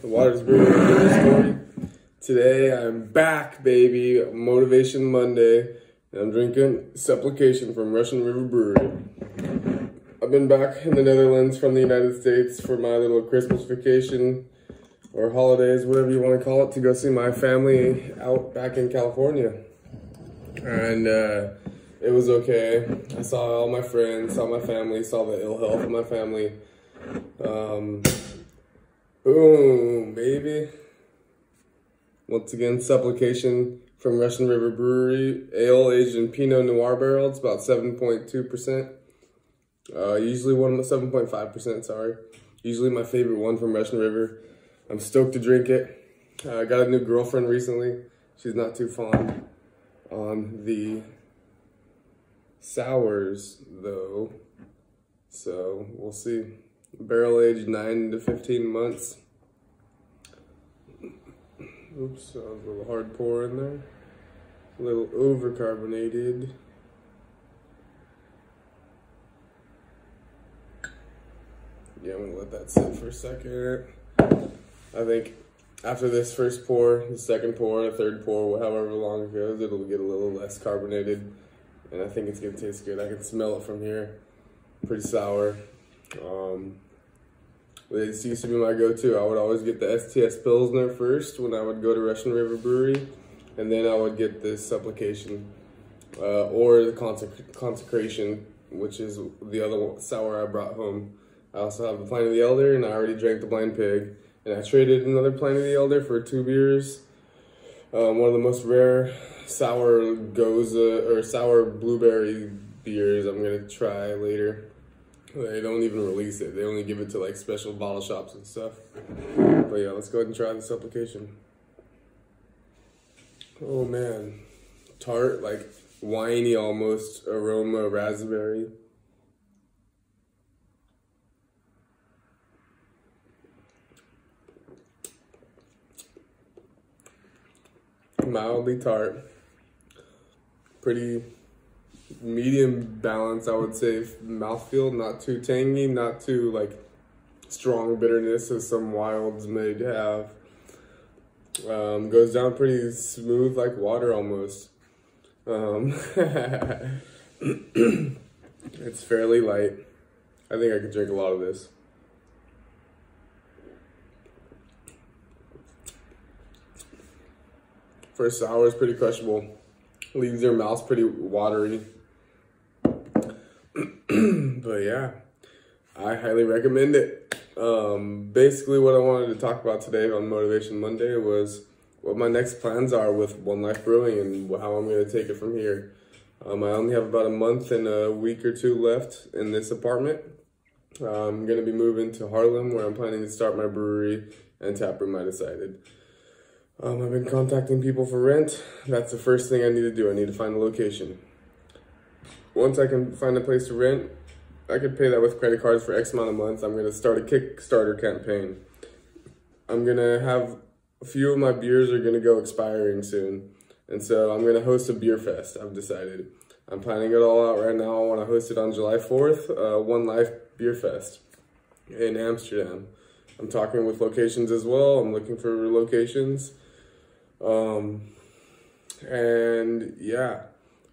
the Waters Brewery story. Today I'm back, baby. Motivation Monday. And I'm drinking Supplication from Russian River Brewery. I've been back in the Netherlands from the United States for my little Christmas vacation or holidays, whatever you want to call it, to go see my family out back in California. And uh, it was okay. I saw all my friends, saw my family, saw the ill health of my family. Um, boom, baby. Once again, supplication from Russian River Brewery. Ale aged in Pinot Noir barrel. It's about 7.2%. Uh, usually one of 7.5%, sorry. Usually my favorite one from Russian River. I'm stoked to drink it. Uh, I got a new girlfriend recently. She's not too fond on the sours though. So we'll see. Barrel aged 9 to 15 months. Oops, that was a little hard pour in there. A little over carbonated. Yeah, I'm gonna let that sit for a second. I think after this first pour, the second pour, the third pour, however long it goes, it'll get a little less carbonated. And I think it's gonna taste good. I can smell it from here. Pretty sour. Um, this used to be my go-to. I would always get the STS Pilsner first when I would go to Russian River Brewery. And then I would get this Supplication. Uh, or the consec Consecration, which is the other sour I brought home. I also have the Pliny the Elder, and I already drank the Blind Pig. And I traded another Pliny the Elder for two beers. Um, one of the most rare sour gose or sour blueberry beers I'm gonna try later. They don't even release it. They only give it to like special bottle shops and stuff. But yeah, let's go ahead and try this Supplication. Oh man, tart, like winey almost aroma raspberry. Mildly tart. Pretty medium balance, I would say. Mouthfeel, not too tangy, not too like strong bitterness as some wilds may have. Um, goes down pretty smooth like water almost. Um, it's fairly light. I think I could drink a lot of this. First sour is pretty crushable. Leaves your mouth pretty watery. But yeah, I highly recommend it. Um, basically, what I wanted to talk about today on Motivation Monday was what my next plans are with One Life Brewing and how I'm going to take it from here. Um, I only have about a month and a week or two left in this apartment. I'm going to be moving to Haarlem where I'm planning to start my brewery and taproom, I decided. Um, I've been contacting people for rent. That's the first thing I need to do. I need to find a location. Once I can find a place to rent, I could pay that with credit cards for X amount of months. I'm gonna start a Kickstarter campaign. I'm gonna have a few of my beers are gonna go expiring soon. And so I'm gonna host a beer fest, I've decided. I'm planning it all out right now. I wanna host it on July 4th, uh, One Life Beer Fest in Amsterdam. I'm talking with locations as well. I'm looking for locations. Um, and yeah,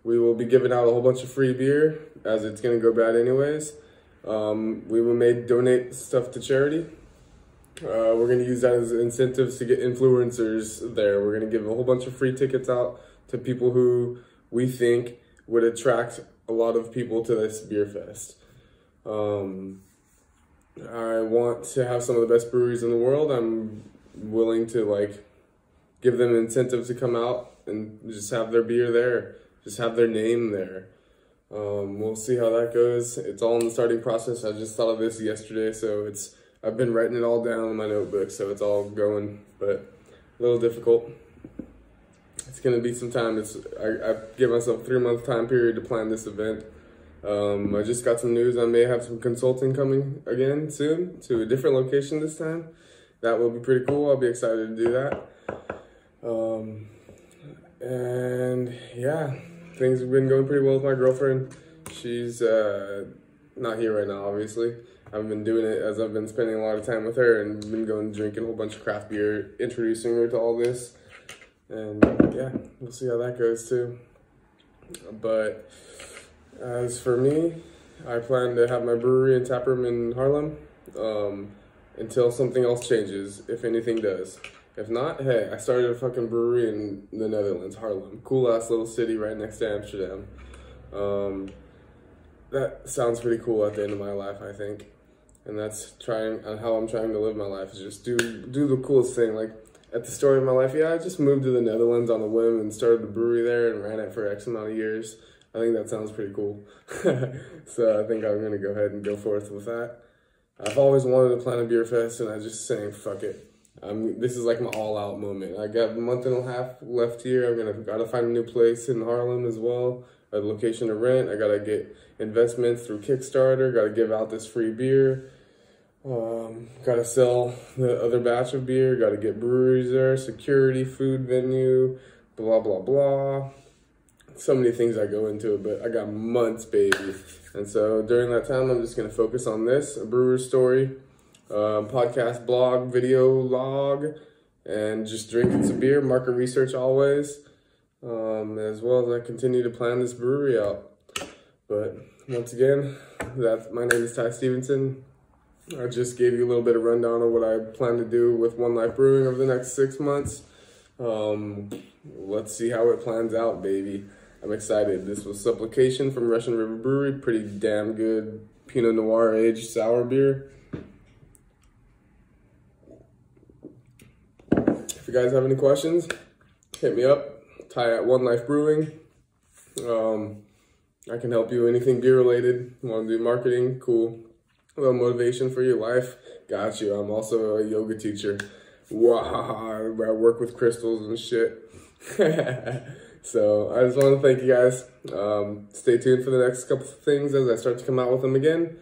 we will be giving out a whole bunch of free beer as it's gonna go bad anyways. Um, we will may donate stuff to charity. Uh, we're gonna use that as incentives to get influencers there. We're gonna give a whole bunch of free tickets out to people who we think would attract a lot of people to this beer fest. Um, I want to have some of the best breweries in the world. I'm willing to like give them incentive to come out and just have their beer there, just have their name there. Um, we'll see how that goes. It's all in the starting process. I just thought of this yesterday, so it's I've been writing it all down in my notebook, so it's all going, but a little difficult. It's gonna be some time. It's I, I give myself three month time period to plan this event. Um, I just got some news. I may have some consulting coming again soon to a different location this time. That will be pretty cool. I'll be excited to do that. Um, and yeah, things have been going pretty well with my girlfriend. She's uh, not here right now, obviously. I've been doing it as I've been spending a lot of time with her and been going drinking a whole bunch of craft beer, introducing her to all this. And yeah, we'll see how that goes too. But as for me, I plan to have my brewery and tap room in Haarlem um, until something else changes, if anything does. If not, hey, I started a fucking brewery in the Netherlands, Haarlem. Cool ass little city right next to Amsterdam. Um, that sounds pretty cool at the end of my life, I think. And that's trying and how I'm trying to live my life is just do do the coolest thing. Like at the story of my life, yeah, I just moved to the Netherlands on a whim and started a brewery there and ran it for X amount of years. I think that sounds pretty cool. so I think I'm gonna go ahead and go forth with that. I've always wanted to plan a beer fest, and I just saying fuck it. Um, this is like my all out moment. I got a month and a half left here. I'm gonna gotta find a new place in Haarlem as well, a location to rent. I gotta get investments through Kickstarter. Gotta give out this free beer. Um, gotta sell the other batch of beer. Gotta get breweries there, security, food venue, blah blah blah. So many things I go into it, but I got months, baby. And so during that time, I'm just gonna focus on this, a brewer's story um, podcast, blog, video log, and just drinking some beer, market research always, um, as well as I continue to plan this brewery out. But once again, that's my name is Ty Stevenson. I just gave you a little bit of rundown of what I plan to do with One Life Brewing over the next six months. Um, let's see how it plans out, baby. I'm excited. This was Supplication from Russian River Brewery. Pretty damn good Pinot Noir aged sour beer. If you guys have any questions, hit me up. Ty at One Life Brewing. Um, I can help you anything beer related. Want to do marketing? Cool. A little motivation for your life? Got you. I'm also a yoga teacher. Wow, I work with crystals and shit. so I just want to thank you guys. Um, stay tuned for the next couple of things as I start to come out with them again.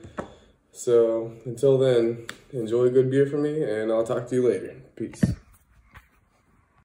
So until then, enjoy good beer for me, and I'll talk to you later. Peace.